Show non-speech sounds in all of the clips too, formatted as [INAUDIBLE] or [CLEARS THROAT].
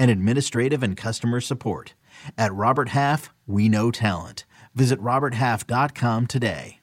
and administrative and customer support. At Robert Half, we know talent. Visit RobertHalf.com today.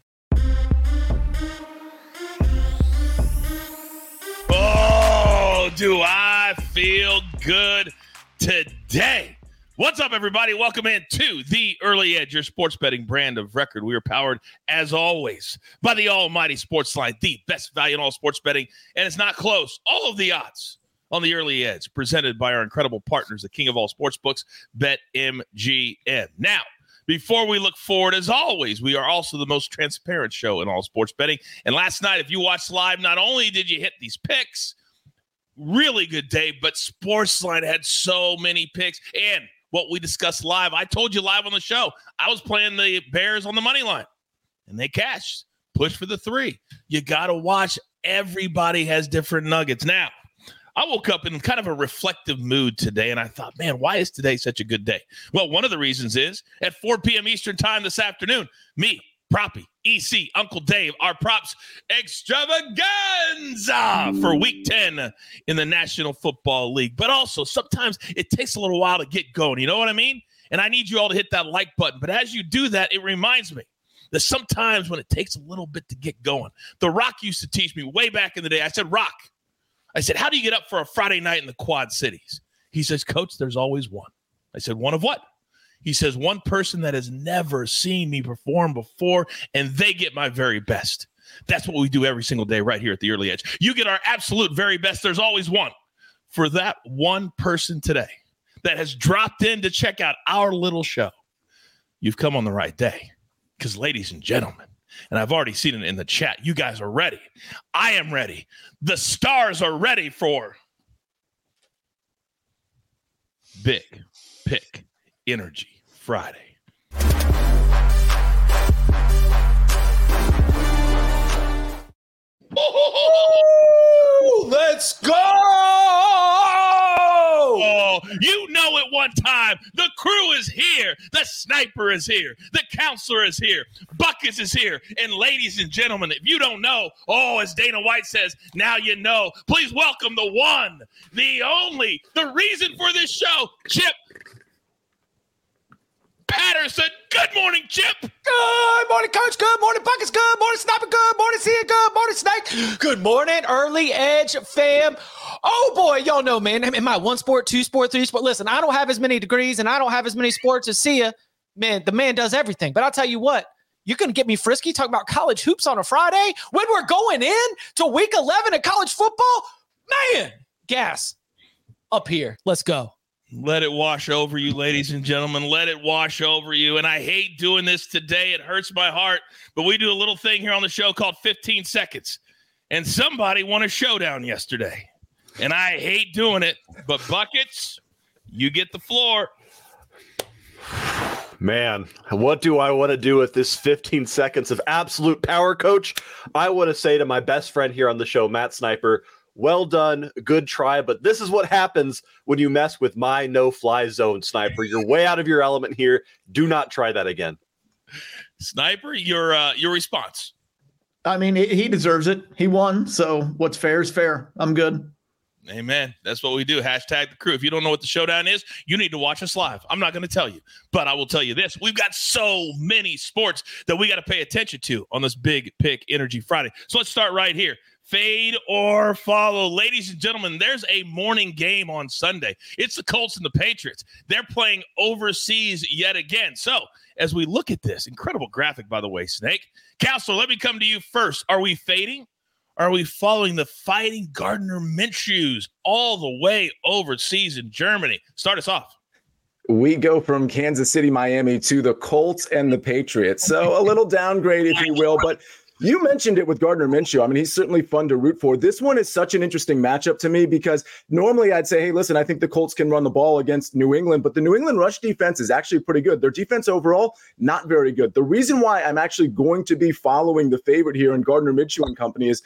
Oh, do I feel good today? What's up, everybody? Welcome in to the Early Edge, your sports betting brand of record. We are powered, as always, by the almighty sports line, the best value in all sports betting. And it's not close. All of the odds on the early edge, presented by our incredible partners, the king of all sports books, BetMGM. Now, before we look forward, as always, we are also the most transparent show in all sports betting. And last night, if you watched live, not only did you hit these picks, really good day, but Sportsline had so many picks. And what we discussed live, I told you live on the show, I was playing the Bears on the money line, and they cashed. Push for the three. You got to watch. Everybody has different nuggets. Now, I woke up in kind of a reflective mood today, and I thought, man, why is today such a good day? Well, one of the reasons is at 4 p.m. Eastern Time this afternoon, me, Proppy, EC, Uncle Dave, our props extravaganza for week 10 in the National Football League. But also, sometimes it takes a little while to get going. You know what I mean? And I need you all to hit that like button. But as you do that, it reminds me that sometimes when it takes a little bit to get going, The Rock used to teach me way back in the day. I said, Rock, I said, How do you get up for a Friday night in the Quad Cities? He says, Coach, there's always one. I said, One of what? He says, One person that has never seen me perform before, and they get my very best. That's what we do every single day right here at the Early Edge. You get our absolute very best. There's always one. For that one person today that has dropped in to check out our little show, you've come on the right day. Because, ladies and gentlemen, and I've already seen it in the chat. You guys are ready. I am ready. The stars are ready for Big Pick Energy Friday. let's go! Know it one time. The crew is here. The sniper is here. The counselor is here. Buckets is here. And ladies and gentlemen, if you don't know, oh, as Dana White says, now you know. Please welcome the one, the only, the reason for this show, Chip Patterson. Good morning, Chip. Good morning, Coach. Good morning, Buckets. Good morning, Sniper. Good morning, Sia. Good morning, Snake. Good morning, Early Edge fam. Oh boy, y'all know, man. Am I one sport, two sport, three sport? Listen, I don't have as many degrees and I don't have as many sports as Sia. Man, the man does everything. But I'll tell you what, you can get me frisky talking about college hoops on a Friday when we're going in to week 11 of college football. Man, gas up here. Let's go. Let it wash over you, ladies and gentlemen. Let it wash over you. And I hate doing this today. It hurts my heart. But we do a little thing here on the show called 15 seconds. And somebody won a showdown yesterday. And I hate doing it. But buckets, you get the floor. Man, what do I want to do with this 15 seconds of absolute power, coach? I want to say to my best friend here on the show, Matt Sniper, well done, good try. But this is what happens when you mess with my no fly zone sniper. You're way out of your element here. Do not try that again. Sniper, your uh, your response. I mean, he deserves it. He won, so what's fair is fair. I'm good. Amen. That's what we do. Hashtag the crew. If you don't know what the showdown is, you need to watch us live. I'm not going to tell you, but I will tell you this. We've got so many sports that we got to pay attention to on this big pick energy Friday. So let's start right here. Fade or follow. Ladies and gentlemen, there's a morning game on Sunday. It's the Colts and the Patriots. They're playing overseas yet again. So, as we look at this, incredible graphic, by the way, Snake. Counselor, let me come to you first. Are we fading? Are we following the fighting Gardner Minshew's all the way overseas in Germany? Start us off. We go from Kansas City, Miami to the Colts and the Patriots. So a little downgrade, if you will, but you mentioned it with Gardner Minshew. I mean, he's certainly fun to root for. This one is such an interesting matchup to me because normally I'd say, hey, listen, I think the Colts can run the ball against New England, but the New England rush defense is actually pretty good. Their defense overall, not very good. The reason why I'm actually going to be following the favorite here in Gardner Minshew and company is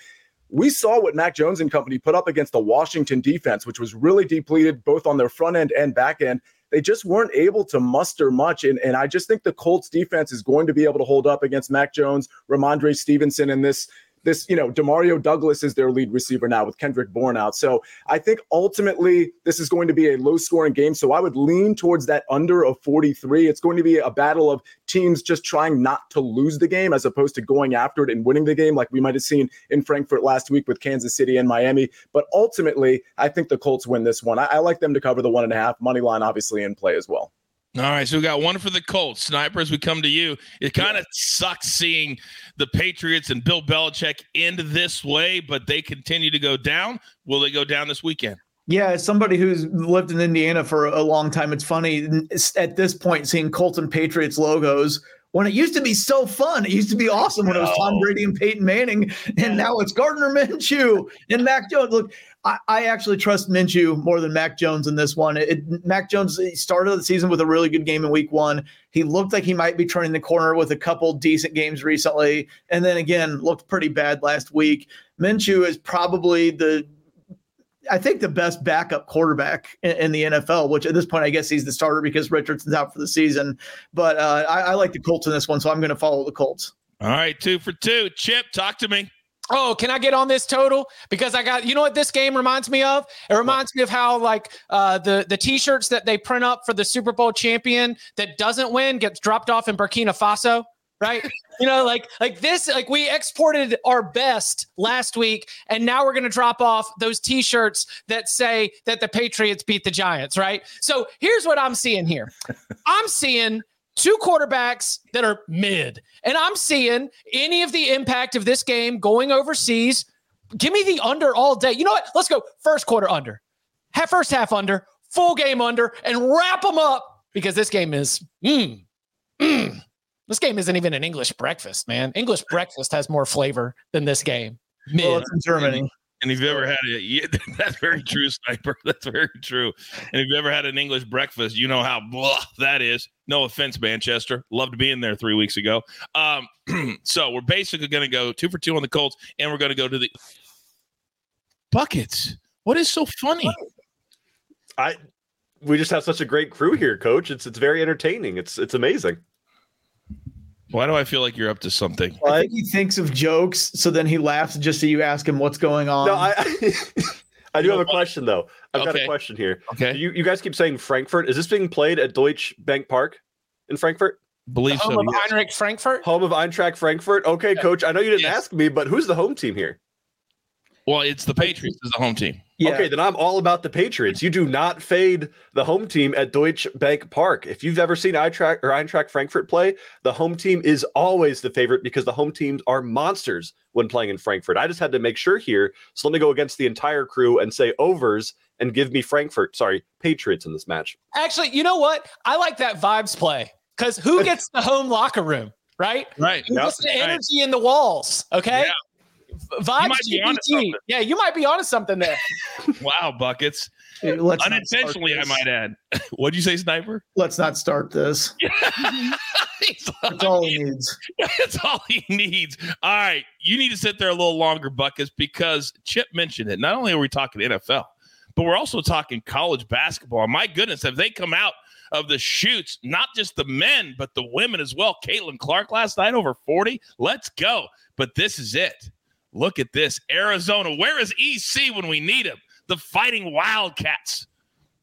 we saw what Mac Jones and company put up against the Washington defense, which was really depleted both on their front end and back end they just weren't able to muster much. And, and I just think the Colts defense is going to be able to hold up against Mac Jones, Rhamondre Stevenson, and this this, you know, Demario Douglas is their lead receiver now with Kendrick Bourne out. So I think ultimately this is going to be a low scoring game. So I would lean towards that under of 43. It's going to be a battle of teams just trying not to lose the game as opposed to going after it and winning the game, like we might have seen in Frankfurt last week with Kansas City and Miami. But ultimately, I think the Colts win this one. I, I like them to cover the one and a half money line, obviously in play as well. All right, so we got one for the Colts. Snipers, we come to you. It kind of sucks seeing the Patriots and Bill Belichick end this way, but they continue to go down. Will they go down this weekend? Yeah, as somebody who's lived in Indiana for a long time, it's funny at this point seeing Colts and Patriots logos when it used to be so fun. It used to be awesome when it was Tom Brady and Peyton Manning, and now it's Gardner Minshew and Mac Jones. Look, I, I actually trust Minshew more than Mac Jones in this one. It, Mac Jones started the season with a really good game in Week One. He looked like he might be turning the corner with a couple decent games recently, and then again looked pretty bad last week. Minshew is probably the I think the best backup quarterback in, the NFL, which at this point I guess he's the starter because Richardson's out for the season. But uh, I, I like the Colts in this one, so I'm going to follow the Colts. All right, two for two. Chip, talk to me. Oh, can I get on this total? Because I got, you know what this game reminds me of? It reminds me of how like uh, the the t-shirts that they print up for the Super Bowl champion that doesn't win gets dropped off in Burkina Faso, right? [LAUGHS] you know, like like this, like we exported our best last week, and now we're gonna drop off those t-shirts that say that the Patriots beat the Giants, right? So here's what I'm seeing here. [LAUGHS] I'm seeing two quarterbacks that are mid. And I'm seeing any of the impact of this game going overseas. Give me the under all day. You know what? Let's go first quarter under, half first half under, full game under, and wrap them up because this game is mm, mm. This game isn't even an English breakfast, man. English breakfast has more flavor than this game. Mid. Well, it's in Germany. And if you've ever had a, yeah, [LAUGHS] that's very [LAUGHS] true, sniper. [LAUGHS] That's very true. And if you've ever had an English breakfast, you know how blah that is. No offense, Manchester. Loved being there three weeks ago. Um, [CLEARS THROAT] so we're basically going to go two for two on the Colts, and we're going to go to the buckets. What is so funny? I we just have such a great crew here, Coach. It's it's very entertaining. It's it's amazing. Why do I feel like you're up to something? I think he thinks of jokes, so then he laughs just so you ask him what's going on. No, I, [LAUGHS] I do have a [LAUGHS] question though. I've okay. got a question here. Okay. You, you guys keep saying Frankfurt. Is this being played at Deutsche Bank Park in Frankfurt? Believe home so. Of yes. Eintracht Frankfurt. Home of Eintracht Frankfurt. Okay, yeah. coach. I know you didn't yes. ask me, but who's the home team here? Well, it's the Patriots is the home team. Yeah. Okay, then I'm all about the Patriots. You do not fade the home team at Deutsche Bank Park. If you've ever seen Eintracht or Eintracht Frankfurt play, the home team is always the favorite because the home teams are monsters when playing in Frankfurt. I just had to make sure here. So let me go against the entire crew and say overs and give me Frankfurt, sorry, Patriots in this match. Actually, you know what? I like that vibes play because who gets the home locker room? Right, right. Who gets the energy right. in the walls? Okay, yeah. Vibes GPT. Yeah, you might be onto something there. [LAUGHS] wow, buckets. Let's Unintentionally, I might add. [LAUGHS] What'd you say, sniper? Let's not start this. [LAUGHS] That's all he needs. That's all he needs. All right. You need to sit there a little longer, buckets, because Chip mentioned it. Not only are we talking NFL, but we're also talking college basketball. My goodness, have they come out of the chutes, not just the men, but the women as well. Caitlin Clark last night over 40. Let's go. But this is it. Look at this. Arizona. Where is EC when we need him? The Fighting Wildcats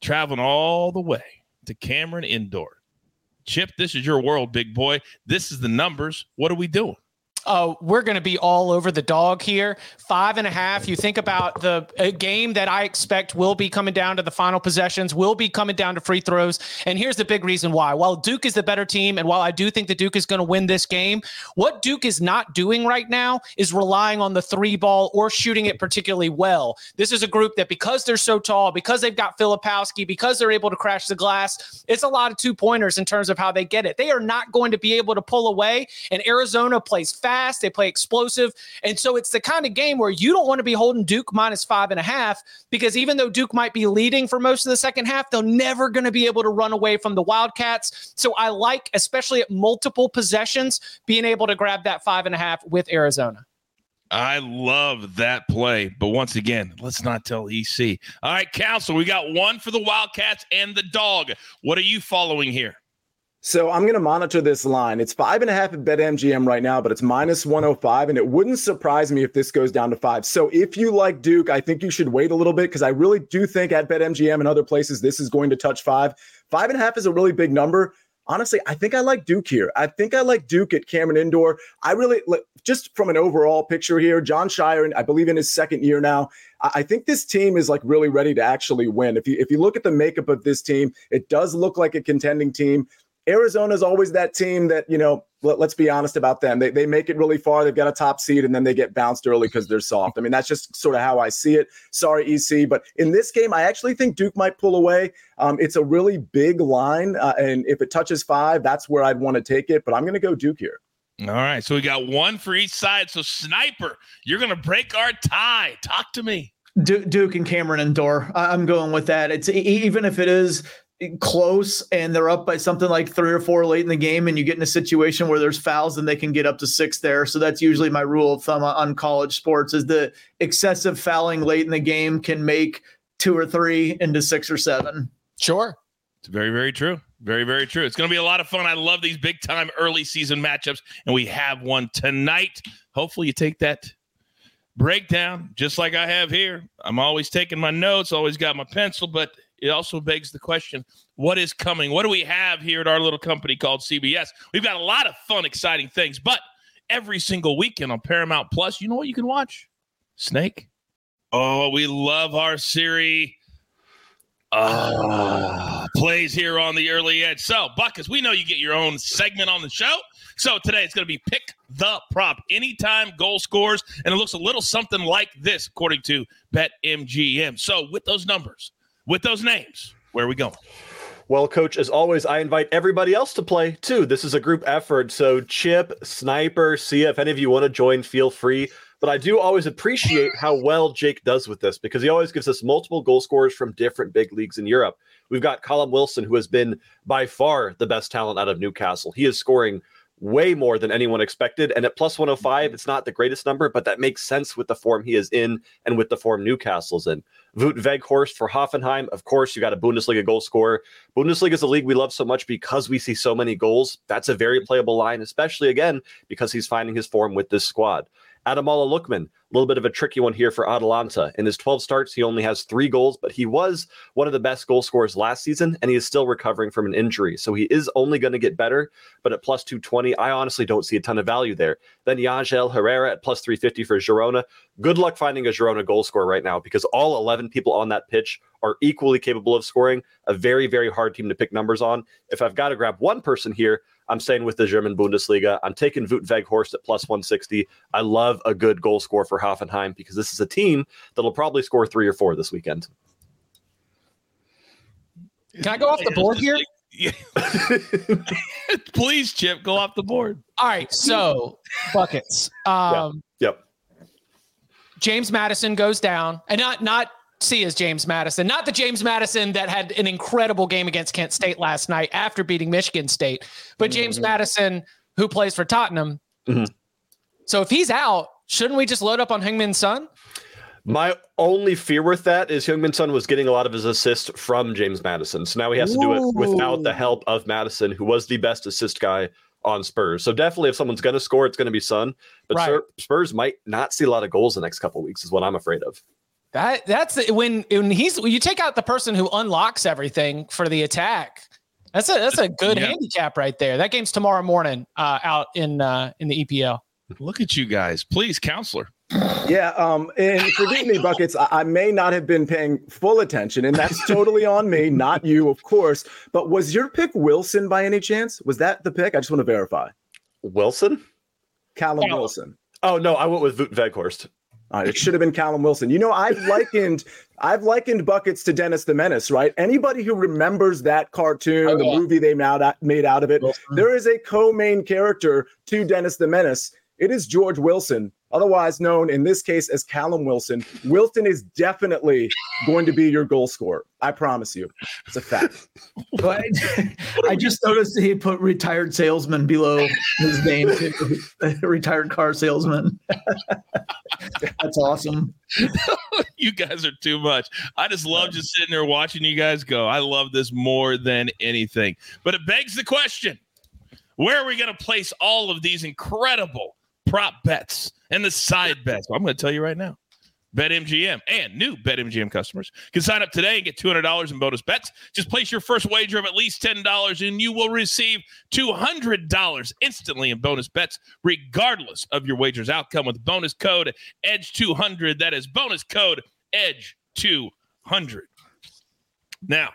traveling all the way to Cameron Indoor. Chip, this is your world, big boy. This is the numbers. What are we doing? Uh, we're going to be all over the dog here. Five and a half. You think about the game that I expect will be coming down to the final possessions, will be coming down to free throws. And here's the big reason why. While Duke is the better team, and while I do think the Duke is going to win this game, what Duke is not doing right now is relying on the three ball or shooting it particularly well. This is a group that, because they're so tall, because they've got Filipowski, because they're able to crash the glass, it's a lot of two pointers in terms of how they get it. They are not going to be able to pull away. And Arizona plays fast fast, they play explosive. And so it's the kind of game where you don't want to be holding Duke minus five and a half because even though Duke might be leading for most of the second half, they're never going to be able to run away from the Wildcats. So I like, especially at multiple possessions, being able to grab that five and a half with Arizona. I love that play. But once again, let's not tell EC. All right, Council, we got one for the Wildcats and the dog. What are you following here? So I'm going to monitor this line. It's five and a half at BetMGM right now, but it's minus 105. And it wouldn't surprise me if this goes down to five. So if you like Duke, I think you should wait a little bit because I really do think at BetMGM and other places this is going to touch five. Five and a half is a really big number. Honestly, I think I like Duke here. I think I like Duke at Cameron Indoor. I really, just from an overall picture here, Jon Scheyer, I believe in his second year now, I think this team is like really ready to actually win. If you if you look at the makeup of this team, it does look like a contending team. Arizona is always that team that, you know, let, us be honest about them. They, they make it really far. They've got a top seed and then they get bounced early because they're soft. I mean, that's just sort of how I see it. Sorry, EC. But in this game, I actually think Duke might pull away. Um, it's a really big line. Uh, and if it touches five, that's where I'd want to take it. But I'm going to go Duke here. All right. So we got one for each side. So, Sniper, you're going to break our tie. Talk to me. Duke and Cameron Indoor. I'm going with that. It's even if it is close and they're up by something like three or four late in the game and you get in a situation where there's fouls and they can get up to six there. So that's usually my rule of thumb on college sports is the excessive fouling late in the game can make two or three into six or seven. Sure. It's very very true. Very very true. It's going to be a lot of fun. I love these big time early season matchups and we have one tonight. Hopefully you take that breakdown just like i have here. I'm always taking my notes always got my pencil but it also begs the question what is coming? What do we have here at our little company called CBS? We've got a lot of fun, exciting things, but every single weekend on Paramount Plus, you know what you can watch? Snake. Oh, we love our series. Uh, plays here on the early edge. So, Buckets, we know you get your own segment on the show. So today it's going to be pick the prop, anytime goal scores, and it looks a little something like this, according to BetMGM. So with those numbers, with those names, where are we going? Well, coach, as always, I invite everybody else to play too. This is a group effort. So, Chip, Sniper, Sia, if any of you want to join, feel free. But I do always appreciate how well Jake does with this because he always gives us multiple goal scorers from different big leagues in Europe. We've got Callum Wilson, who has been by far the best talent out of Newcastle. He is scoring way more than anyone expected. And at plus 105, mm-hmm. it's not the greatest number, but that makes sense with the form he is in and with the form Newcastle's in. Wout Weghorst for Hoffenheim. Of course, you got a Bundesliga goal scorer. Bundesliga is a league we love so much because we see so many goals. That's a very playable line, especially again because he's finding his form with this squad. Ademola Lookman, a little bit of a tricky one here for Atalanta. In his 12 starts, he only has three goals, but he was one of the best goal scorers last season, and he is still recovering from an injury. So he is only going to get better. But at plus 220, I honestly don't see a ton of value there. Then Yangel Herrera at plus 350 for Girona. Good luck finding a Girona goal scorer right now because all 11 people on that pitch are equally capable of scoring. A very, very hard team to pick numbers on. If I've got to grab one person here, I'm staying with the German Bundesliga. I'm taking Wout Weghorst at plus 160. I love a good goal score for Hoffenheim because this is a team that'll probably score three or four this weekend. Can I go off the board here? [LAUGHS] Please, Chip, go off the board. All right. So, buckets. Um, yeah. Yep. James Maddison goes down, and not not see as James Madison, not the James Madison that had an incredible game against Kent State last night after beating Michigan State, but James mm-hmm. Maddison who plays for Tottenham. Mm-hmm. So if he's out, shouldn't we just load up on Heung-min Son? My only fear with that is Heung-min Son was getting a lot of his assists from James Maddison. So now he has to do it without the help of Maddison, who was the best assist guy on Spurs. So definitely if someone's going to score, it's going to be Son. But right. Spurs might not see a lot of goals the next couple weeks is what I'm afraid of. That that's when when he's when you take out the person who unlocks everything for the attack. That's a that's a good yeah. handicap right there. That game's tomorrow morning uh, out in uh, in the EPL. Look at you guys. Please, counselor. Yeah, um, and forgive me, buckets. I, I may not have been paying full attention, and that's totally on me, not you, of course. But was your pick Wilson by any chance? Was that the pick? I just want to verify. Wilson? Callum Wilson. Oh no, I went with Wout Weghorst. Uh, it should have been Callum Wilson. You know, I've likened I've likened buckets to Dennis the Menace, right? Anybody who remembers that cartoon, the movie they made out, made out of it, there is a co-main character to Dennis the Menace. It is George Wilson, otherwise known in this case as Callum Wilson. Wilson is definitely going to be your goal scorer. I promise you. It's a fact. [LAUGHS] But I just noticed he put retired salesman below his name, [LAUGHS] retired car salesman. [LAUGHS] That's awesome. you guys are too much. I just love just sitting there watching you guys go. I love this more than anything. But it begs the question where are we going to place all of these incredible prop bets and the side bets? Well, I'm going to tell you right now. BetMGM and new BetMGM customers can sign up today and get $200 in bonus bets. Just place your first wager of at least $10 and you will receive $200 instantly in bonus bets, regardless of your wager's outcome with bonus code EDGE200. That is bonus code EDGE200. Now,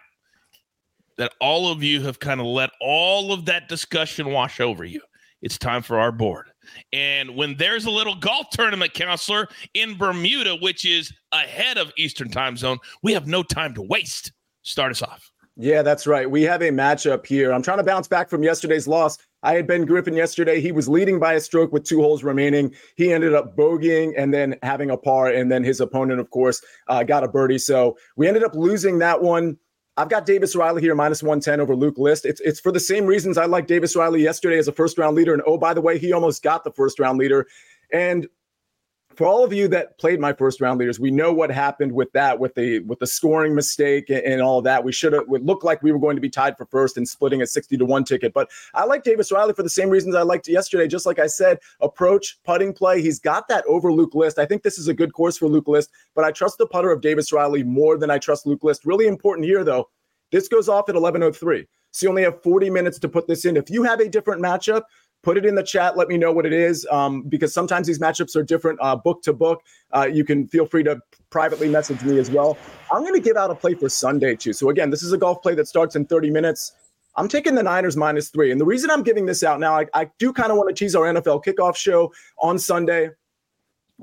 that all of you have kind of let all of that discussion wash over you, it's time for our board. And when there's a little golf tournament, counselor, in Bermuda, which is ahead of Eastern time zone, we have no time to waste. Start us off. Yeah, that's right. We have a matchup here. I'm trying to bounce back from yesterday's loss. I had Ben Griffin yesterday. He was leading by a stroke with two holes remaining. He ended up bogeying and then having a par. And then his opponent, of course, uh, got a birdie. So we ended up losing that one. I've got Davis Riley here minus 110 over Luke List. It's it's for the same reasons I like Davis Riley yesterday as a first round leader. And oh, by the way, he almost got the first round leader. And for all of you that played my first round leaders, we know what happened with that, with the with the scoring mistake and, and all that. We should have it looked like we were going to be tied for first and splitting a 60 to 1 ticket. But I like Davis Riley for the same reasons I liked yesterday. Just like I said, approach, putting play. He's got that over Luke List. I think this is a good course for Luke List, but I trust the putter of Davis Riley more than I trust Luke List. Really important here though. This goes off at 11:03. So you only have 40 minutes to put this in. If you have a different matchup, put it in the chat. Let me know what it is, um, because sometimes these matchups are different, uh, book to book. Uh, you can feel free to privately message me as well. I'm going to give out a play for Sunday too. So again, this is a golf play that starts in 30 minutes. I'm taking the Niners minus three, and the reason I'm giving this out now, I, I do kind of want to tease our NFL kickoff show on Sunday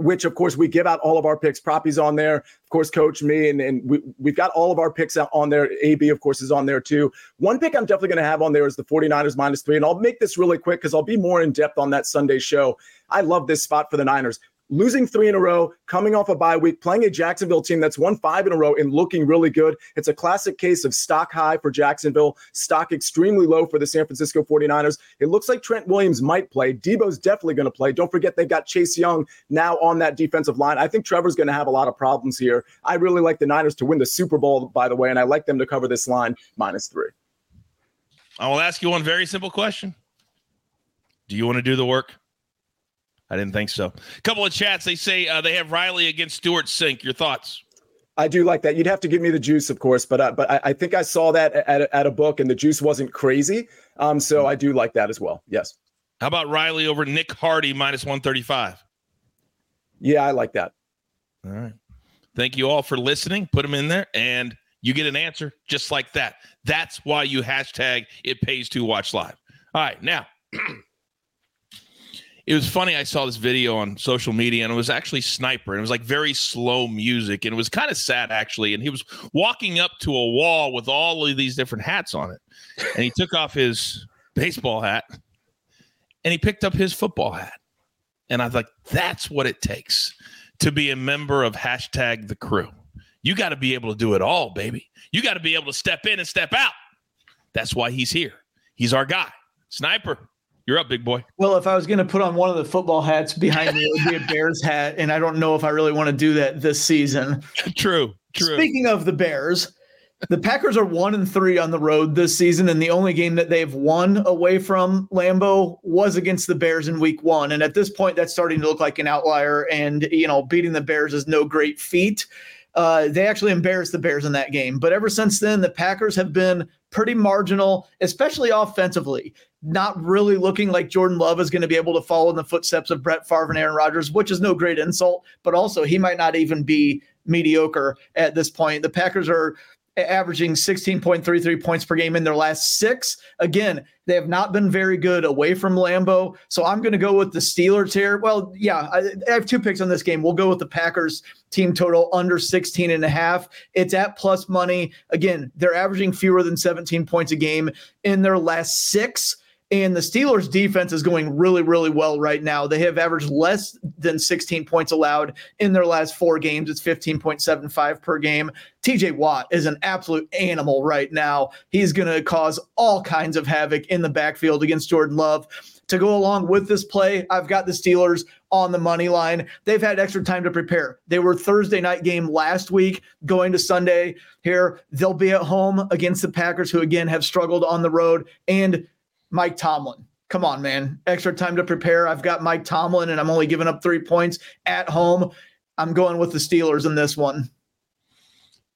which of course we give out all of our picks. Proppy's on there, of course, coach me, and, and we, we've got all of our picks out on there. AB, of course, is on there too. One pick I'm definitely going to have on there is the 49ers minus three. And I'll make this really quick because I'll be more in depth on that Sunday show. I love this spot for the Niners losing three in a row, coming off a bye week, playing a Jacksonville team that's won five in a row and looking really good. It's a classic case of stock high for Jacksonville, stock extremely low for the San Francisco 49ers. It looks like Trent Williams might play. Deebo's definitely going to play. Don't forget they've got Chase Young now on that defensive line. I think Trevor's going to have a lot of problems here. I really like the Niners to win the Super Bowl, by the way, and I like them to cover this line minus three. I will ask you one very simple question. Do you want to do the work? I didn't think so. A couple of chats. They say uh, they have Riley against Stewart Cink. Your thoughts? I do like that. You'd have to give me the juice, of course, but uh, but I, I, think I saw that at, at a book, and the juice wasn't crazy. Um, so I do like that as well. Yes. How about Riley over Nick Hardy minus one thirty five? Yeah, I like that. All right. Thank you all for listening. Put them in there, and you get an answer just like that. That's why you hashtag it pays to watch live. All right, now. [CLEARS THROAT] it was funny. I saw this video on social media, and it was actually Sniper, and it was like very slow music, and it was kind of sad actually. And he was walking up to a wall with all of these different hats on it, and he took off his baseball hat, and he picked up his football hat, and I was like, that's what it takes to be a member of hashtag the crew. You got to be able to do it all, baby. You got to be able to step in and step out. That's why he's here. He's our guy, Sniper. You're up, big boy. Well, if I was going to put on one of the football hats behind me, it would be a Bears hat, and I don't know if I really want to do that this season. [LAUGHS] True. True. Speaking of the Bears, the Packers are one and three on the road this season, and the only game that they've won away from Lambeau was against the Bears in Week One. And at this point, that's starting to look like an outlier. And you know, beating the Bears is no great feat. Uh, they actually embarrassed the Bears in that game, but ever since then, the Packers have been pretty marginal, especially offensively. Not really looking like Jordan Love is going to be able to follow in the footsteps of Brett Favre and Aaron Rodgers, which is no great insult, but also he might not even be mediocre at this point. The Packers are averaging 16.33 points per game in their last six. Again, they have not been very good away from Lambeau. So I'm going to go with the Steelers here. Well, yeah, I, I, have two picks on this game. We'll go with the Packers team total under 16 and a half. It's at plus money. Again, they're averaging fewer than 17 points a game in their last six. And the Steelers defense is going really, really well right now. They have averaged less than 16 points allowed in their last four games. It's 15.75 per game. TJ Watt is an absolute animal right now. He's going to cause all kinds of havoc in the backfield against Jordan Love. To go along with this play, I've got the Steelers on the money line. They've had extra time to prepare. They were Thursday night game last week, going to Sunday here. They'll be at home against the Packers, who again have struggled on the road. And Mike Tomlin. Come on, man. Extra time to prepare. I've got Mike Tomlin and I'm only giving up three points at home. I'm going with the Steelers in this one.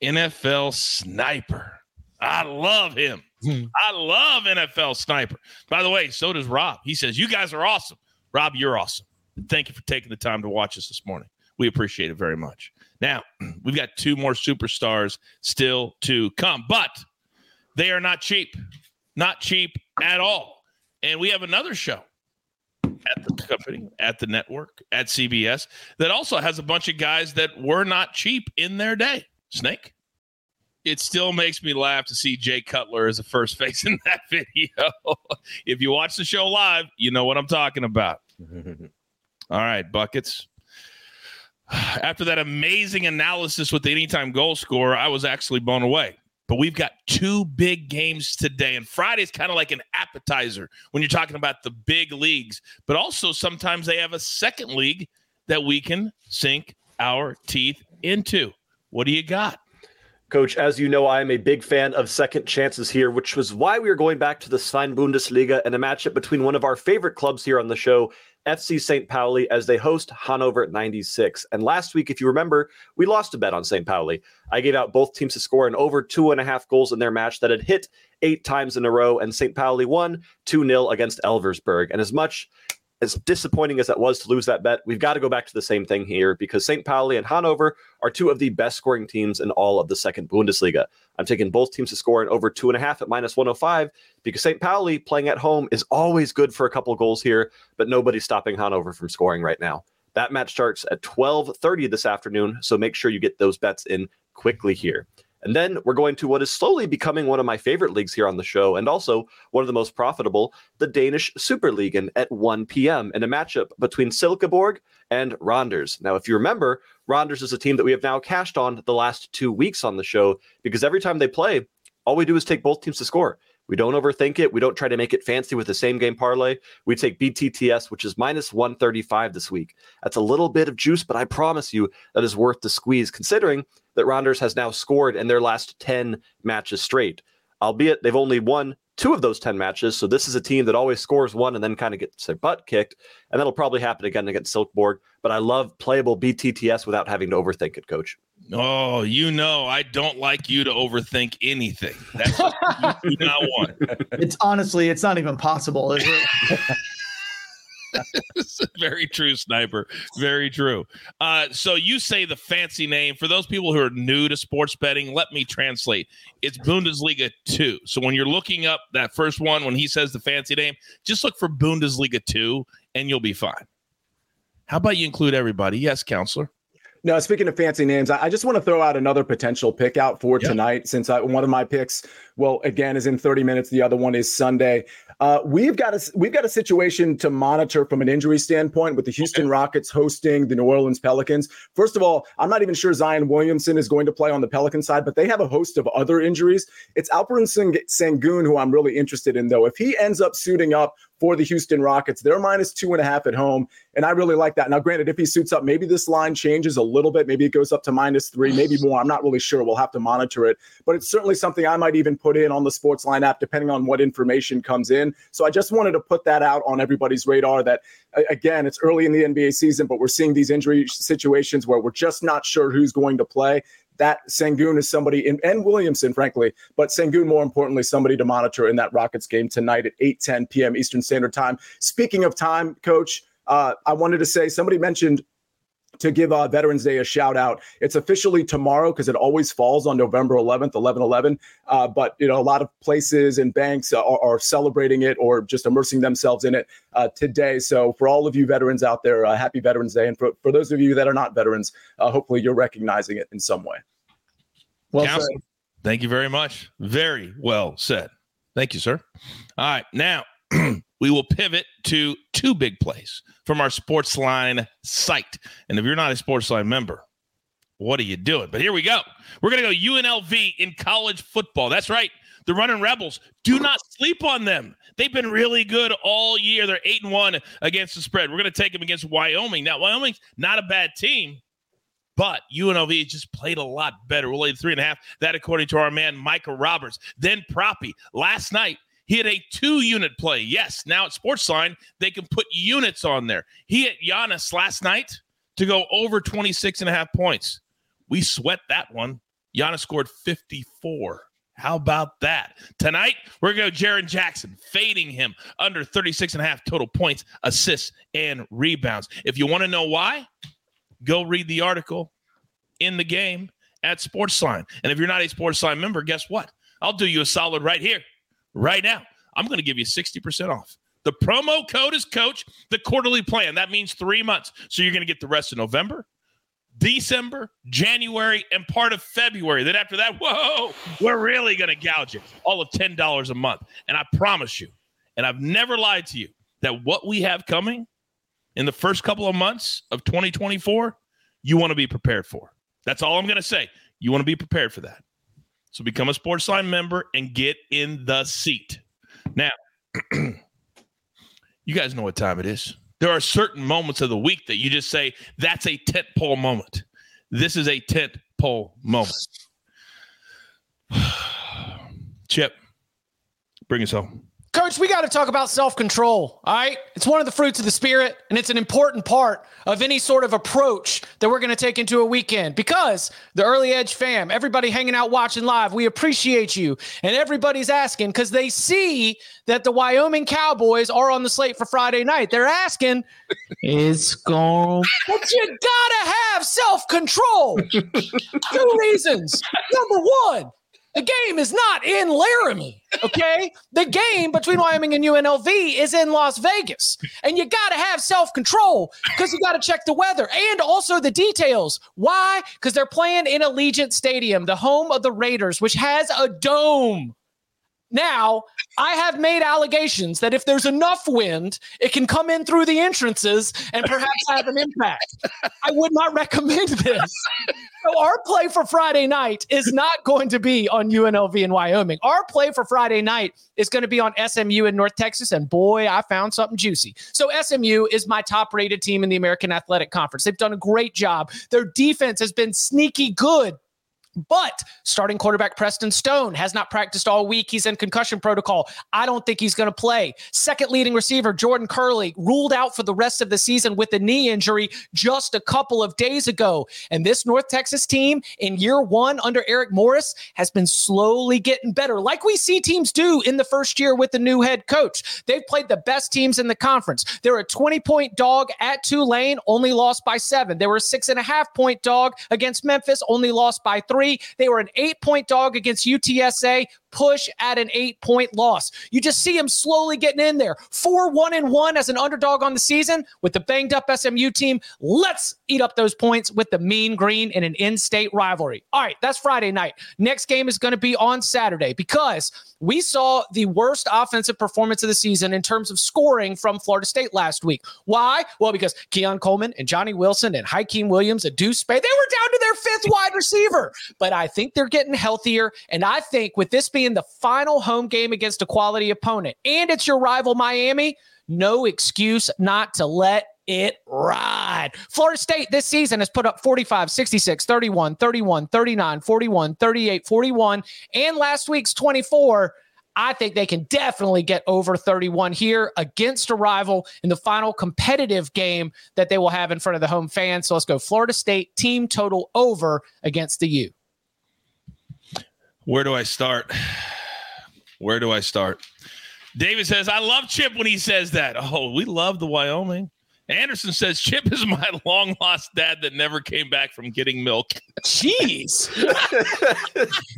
NFL sniper. I love him. Hmm. I love NFL sniper. By the way, so does Rob. He says, You guys are awesome. Rob, you're awesome. Thank you for taking the time to watch us this morning. We appreciate it very much. Now, [CLEARS THROAT] we've got two more superstars still to come, but they are not cheap. Not cheap at all. And we have another show at the company, at the network, at CBS that also has a bunch of guys that were not cheap in their day. Snake. It still makes me laugh to see Jay Cutler as a first face in that [LAUGHS] video. if you watch the show live, you know what I'm talking about. [LAUGHS] All right, buckets. [SIGHS] After that amazing analysis with the anytime goal scorer, I was actually blown away. But we've got two big games today. And Friday's kind of like an appetizer when you're talking about the big leagues. But also, sometimes they have a second league that we can sink our teeth into. What do you got? Coach, as you know, I am a big fan of second chances here, which was why we are going back to the Svein Bundesliga and a matchup between one of our favorite clubs here on the show FC St. Pauli as they host Hannover 96. And last week, if you remember, we lost a bet on St. Pauli. I gave out both teams to score an over two and a half goals in their match that had hit eight times in a row, and St. Pauli won 2 0 against Elversberg. And as much as disappointing as that was to lose that bet, we've got to go back to the same thing here because St. Pauli and Hanover are two of the best scoring teams in all of the second Bundesliga. I'm taking both teams to score in over two and a half at minus 105 because St. Pauli playing at home is always good for a couple goals here, but nobody's stopping Hanover from scoring right now. That match starts at 12:30 this afternoon, so make sure you get those bets in quickly here. And then we're going to what is slowly becoming one of my favorite leagues here on the show, and also one of the most profitable, the Danish Super League, at 1 p.m. in a matchup between Silkeborg and Randers. Now, if you remember, Randers is a team that we have now cashed on the last two weeks on the show because every time they play, all we do is take both teams to score. We don't overthink it. We don't try to make it fancy with the same game parlay. We take BTTS, which is minus 135 this week. That's a little bit of juice, but I promise you that is worth the squeeze, considering that Randers has now scored in their last 10 matches straight. Albeit they've only won two of those 10 matches. So this is a team that always scores one and then kind of gets their butt kicked. And that'll probably happen again against Silkeborg. But I love playable BTTS without having to overthink it, coach. Oh, you know, I don't like you to overthink anything. That's what you do not want. [LAUGHS] It's honestly, it's not even possible, is it? [LAUGHS] Very true, sniper. Very true. Uh, so you say the fancy name for those people who are new to sports betting. Let me translate. It's Bundesliga two. So when you're looking up that first one, when he says the fancy name, just look for Bundesliga two, and you'll be fine. How about you include everybody? Yes, counselor. No, speaking of fancy names, I, just want to throw out another potential pick out for yep. tonight since I, one of my picks, well, again, is in 30 minutes. The other one is Sunday. Uh, we've got a we've got a situation to monitor from an injury standpoint with the Houston Rockets hosting the New Orleans Pelicans. First of all, I'm not even sure Zion Williamson is going to play on the Pelican side, but they have a host of other injuries. It's Alperen Sengun who I'm really interested in, though. If he ends up suiting up for the Houston Rockets. They're minus two and a half at home. And I really like that. Now, granted, if he suits up, maybe this line changes a little bit. Maybe it goes up to minus three, maybe more. I'm not really sure. We'll have to monitor it. But it's certainly something I might even put in on the sports line app, depending on what information comes in. So I just wanted to put that out on everybody's radar that, again, it's early in the NBA season, but we're seeing these injury situations where we're just not sure who's going to play that Sengun is somebody in, and Williamson, frankly, but Sengun more importantly, somebody to monitor in that Rockets game tonight at 8 10 p.m. Eastern Standard Time. Speaking of time, coach, uh, I wanted to say somebody mentioned to give uh, Veterans Day a shout out. It's officially tomorrow because it always falls on November 11th, 11 11. Uh, but, you know, a lot of places and banks are, are, celebrating it or just immersing themselves in it uh, today. So, for all of you veterans out there, uh, happy Veterans Day. And for, for those of you that are not veterans, uh, hopefully you're recognizing it in some way. Well Council, said. Thank you very much. Very well said. Thank you, sir. All right. Now, [CLEARS THROAT] we will pivot to two big plays from our Sportsline site. And if you're not a Sportsline member, what are you doing? But here we go. We're going to go UNLV in college football. That's right. The running Rebels. Do not sleep on them. They've been really good all year. They're eight and one against the spread. We're going to take them against Wyoming. Now, Wyoming's not a bad team, but UNLV just played a lot better. We'll lay three and a half. That, according to our man Micah Roberts. Then Proppy last night he had a two unit play. Yes, now at Sportsline, they can put units on there. He hit Giannis last night to go over 26 and a half points. We sweat that one. Giannis scored 54. How about that? Tonight, we're going to go Jaren Jackson, fading him under 36 and a half total points, assists, and rebounds. If you want to know why, go read the article in the game at Sportsline. And if you're not a Sportsline member, guess what? I'll do you a solid right here right now. I'm going to give you 60% off. The promo code is coach, the quarterly plan. That means three months. So you're going to get the rest of November, December, January, and part of February. Then after that, whoa, we're really going to gouge you all of $10 a month. And I promise you, and I've never lied to you, that what we have coming in the first couple of months of 2024, you want to be prepared for. That's all I'm going to say. You want to be prepared for that. So become a Sportsline member and get in the seat. Now, [CLEARS THROAT] you guys know what time it is. There are certain moments of the week that you just say, that's a tent pole moment. This is a tent pole moment. [SIGHS] Chip, bring us home. Coach, we got to talk about self control. All right. It's one of the fruits of the spirit, and it's an important part of any sort of approach that we're going to take into a weekend because the early edge fam, everybody hanging out watching live, we appreciate you. And everybody's asking because they see that the Wyoming Cowboys are on the slate for Friday night. They're asking, It's going. But you got to have self control. Two reasons. Number one, the game is not in Laramie, okay? the game between Wyoming and UNLV is in Las Vegas. And you got to have self control because you got to check the weather and also the details. Why? Because they're playing in Allegiant Stadium, the home of the Raiders, which has a dome. Now, I have made allegations that if there's enough wind, it can come in through the entrances and perhaps have an impact. I would not recommend this. Our play for Friday night is not going to be on UNLV in Wyoming. Our play for Friday night is going to be on SMU in North Texas. And boy, I found something juicy. So, SMU is my top rated team in the American Athletic Conference. They've done a great job. Their defense has been sneaky good but starting quarterback Preston Stone has not practiced all week. He's in concussion protocol. I don't think he's going to play. Second leading receiver Jordan Kerley ruled out for the rest of the season with a knee injury just a couple of days ago. And this North Texas team in year one under Eric Morris has been slowly getting better, like we see teams do in the first year with the new head coach. They've played the best teams in the conference. They're a 20 point dog at Tulane, only lost by seven. They were a six and a half point dog against Memphis, only lost by three three. They were an eight point dog against UTSA, push at an eight point loss. You just see him slowly getting in there. Four one and one as an underdog on the season with the banged up SMU team. Let's eat up those points with the mean green in an in state rivalry. All right, that's Friday night. Next game is going to be on Saturday because we saw the worst offensive performance of the season in terms of scoring from Florida State last week. Why? Well, because Keon Coleman and Johnny Wilson and Hykeem Williams and Deuce Spann, they were down to their fifth wide receiver. But I think they're getting healthier. And I think with this being the final home game against a quality opponent and it's your rival Miami, no excuse not to let it ride. Florida State this season has put up 45, 66, 31, 31, 39, 41, 38, 41, and last week's 24. I think they can definitely get over 31 here against a rival in the final competitive game that they will have in front of the home fans. So let's go Florida State team total over against the U. Where do I start? Where do I start? David says, I love Chip when he says that. Oh, we love the Wyoming. Anderson says Chip is my [LAUGHS] long lost dad that never came back from getting milk. Jeez. [LAUGHS]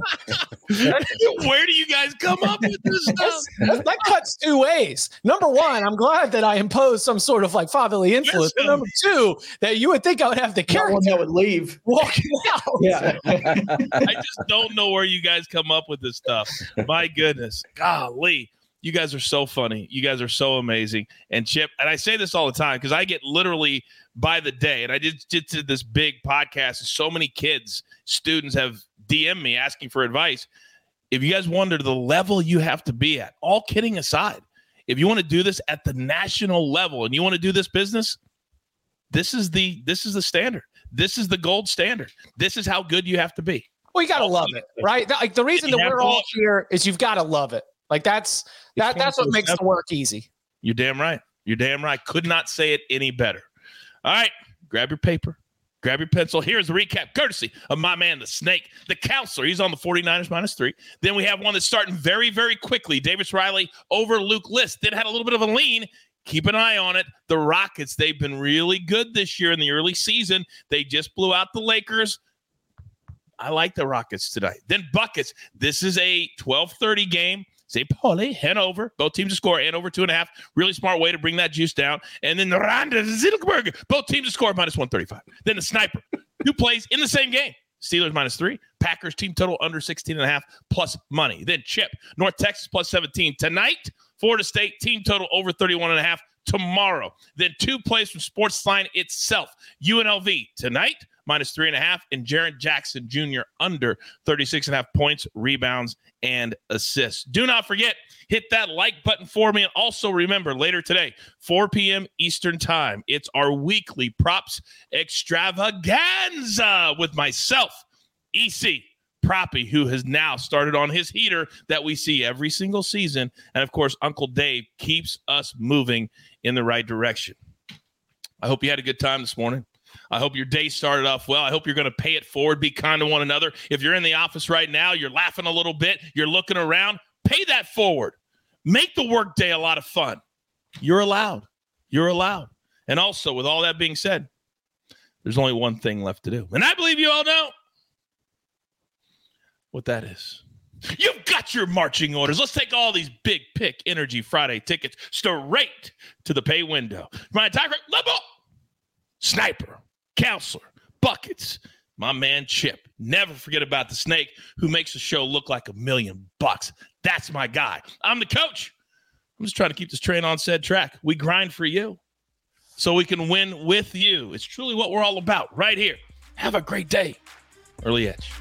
[LAUGHS] Where do you guys come up with this stuff? that cuts two ways. Number one, I'm glad that I imposed some sort of like fatherly influence. Listen. Number two, that you would think I would have the Not one character that would leave. walking out. Yeah. I just don't know where you guys come up with this stuff. My goodness. Golly. You guys are so funny. You guys are so amazing. And Chip, and I say this all the time because I get literally by the day, and I did, did to this big podcast, and so many kids, students have DM me asking for advice. If you guys wonder the level you have to be at, all kidding aside, if you want to do this at the national level and you want to do this business, this is the this is the standard. This is the gold standard. This is how good you have to be. Well, you gotta love it, right? Like the reason that we're all here is you've got to love it. Like that's that that's what makes the work easy. You're damn right. You're damn right. Could not say it any better. All right, grab your paper, grab your pencil. Here's the recap, courtesy of my man, the snake, the counselor. He's on the 49ers minus three. Then we have one that's starting very, very quickly. Davis Riley over Luke List. Then had a little bit of a lean. Keep an eye on it. The Rockets, they've been really good this year in the early season. They just blew out the Lakers. I like the Rockets tonight. Then buckets. This is a 12:30 game. St. Pauli, Hanover, both teams to score, Hanover two and a half. Really smart way to bring that juice down. And then the Randa Zilberg, both teams to score minus 135. Then the sniper, [LAUGHS] two plays in the same game. Steelers minus three, Packers team total under 16 and a half plus money. Then Chip, North Texas plus 17. Tonight, Florida State team total over 31 and a half tomorrow. Then two plays from Sportsline itself. UNLV tonight, minus three and a half, and Jaren Jackson Jr. under 36 and a half points, rebounds, and assists. Do not forget, hit that like button for me. And also remember, later today, 4 p.m. Eastern Time, it's our weekly props extravaganza with myself, EC. Proppy, who has now started on his heater that we see every single season. And of course, Uncle Dave keeps us moving in the right direction. I hope you had a good time this morning. I hope your day started off well. I hope you're going to pay it forward, be kind to one another. If you're in the office right now, you're laughing a little bit, you're looking around, pay that forward. Make the workday a lot of fun. You're allowed. You're allowed. And also, with all that being said, there's only one thing left to do. And I believe you all know what that is. You've got your marching orders. Let's take all these big pick energy Friday tickets straight to the pay window. My attack level sniper, counselor, buckets, my man Chip. Never forget about the snake who makes the show look like a million bucks. That's my guy. I'm the coach. I'm just trying to keep this train on said track. We grind for you so we can win with you. It's truly what we're all about right here. Have a great day. Early Edge.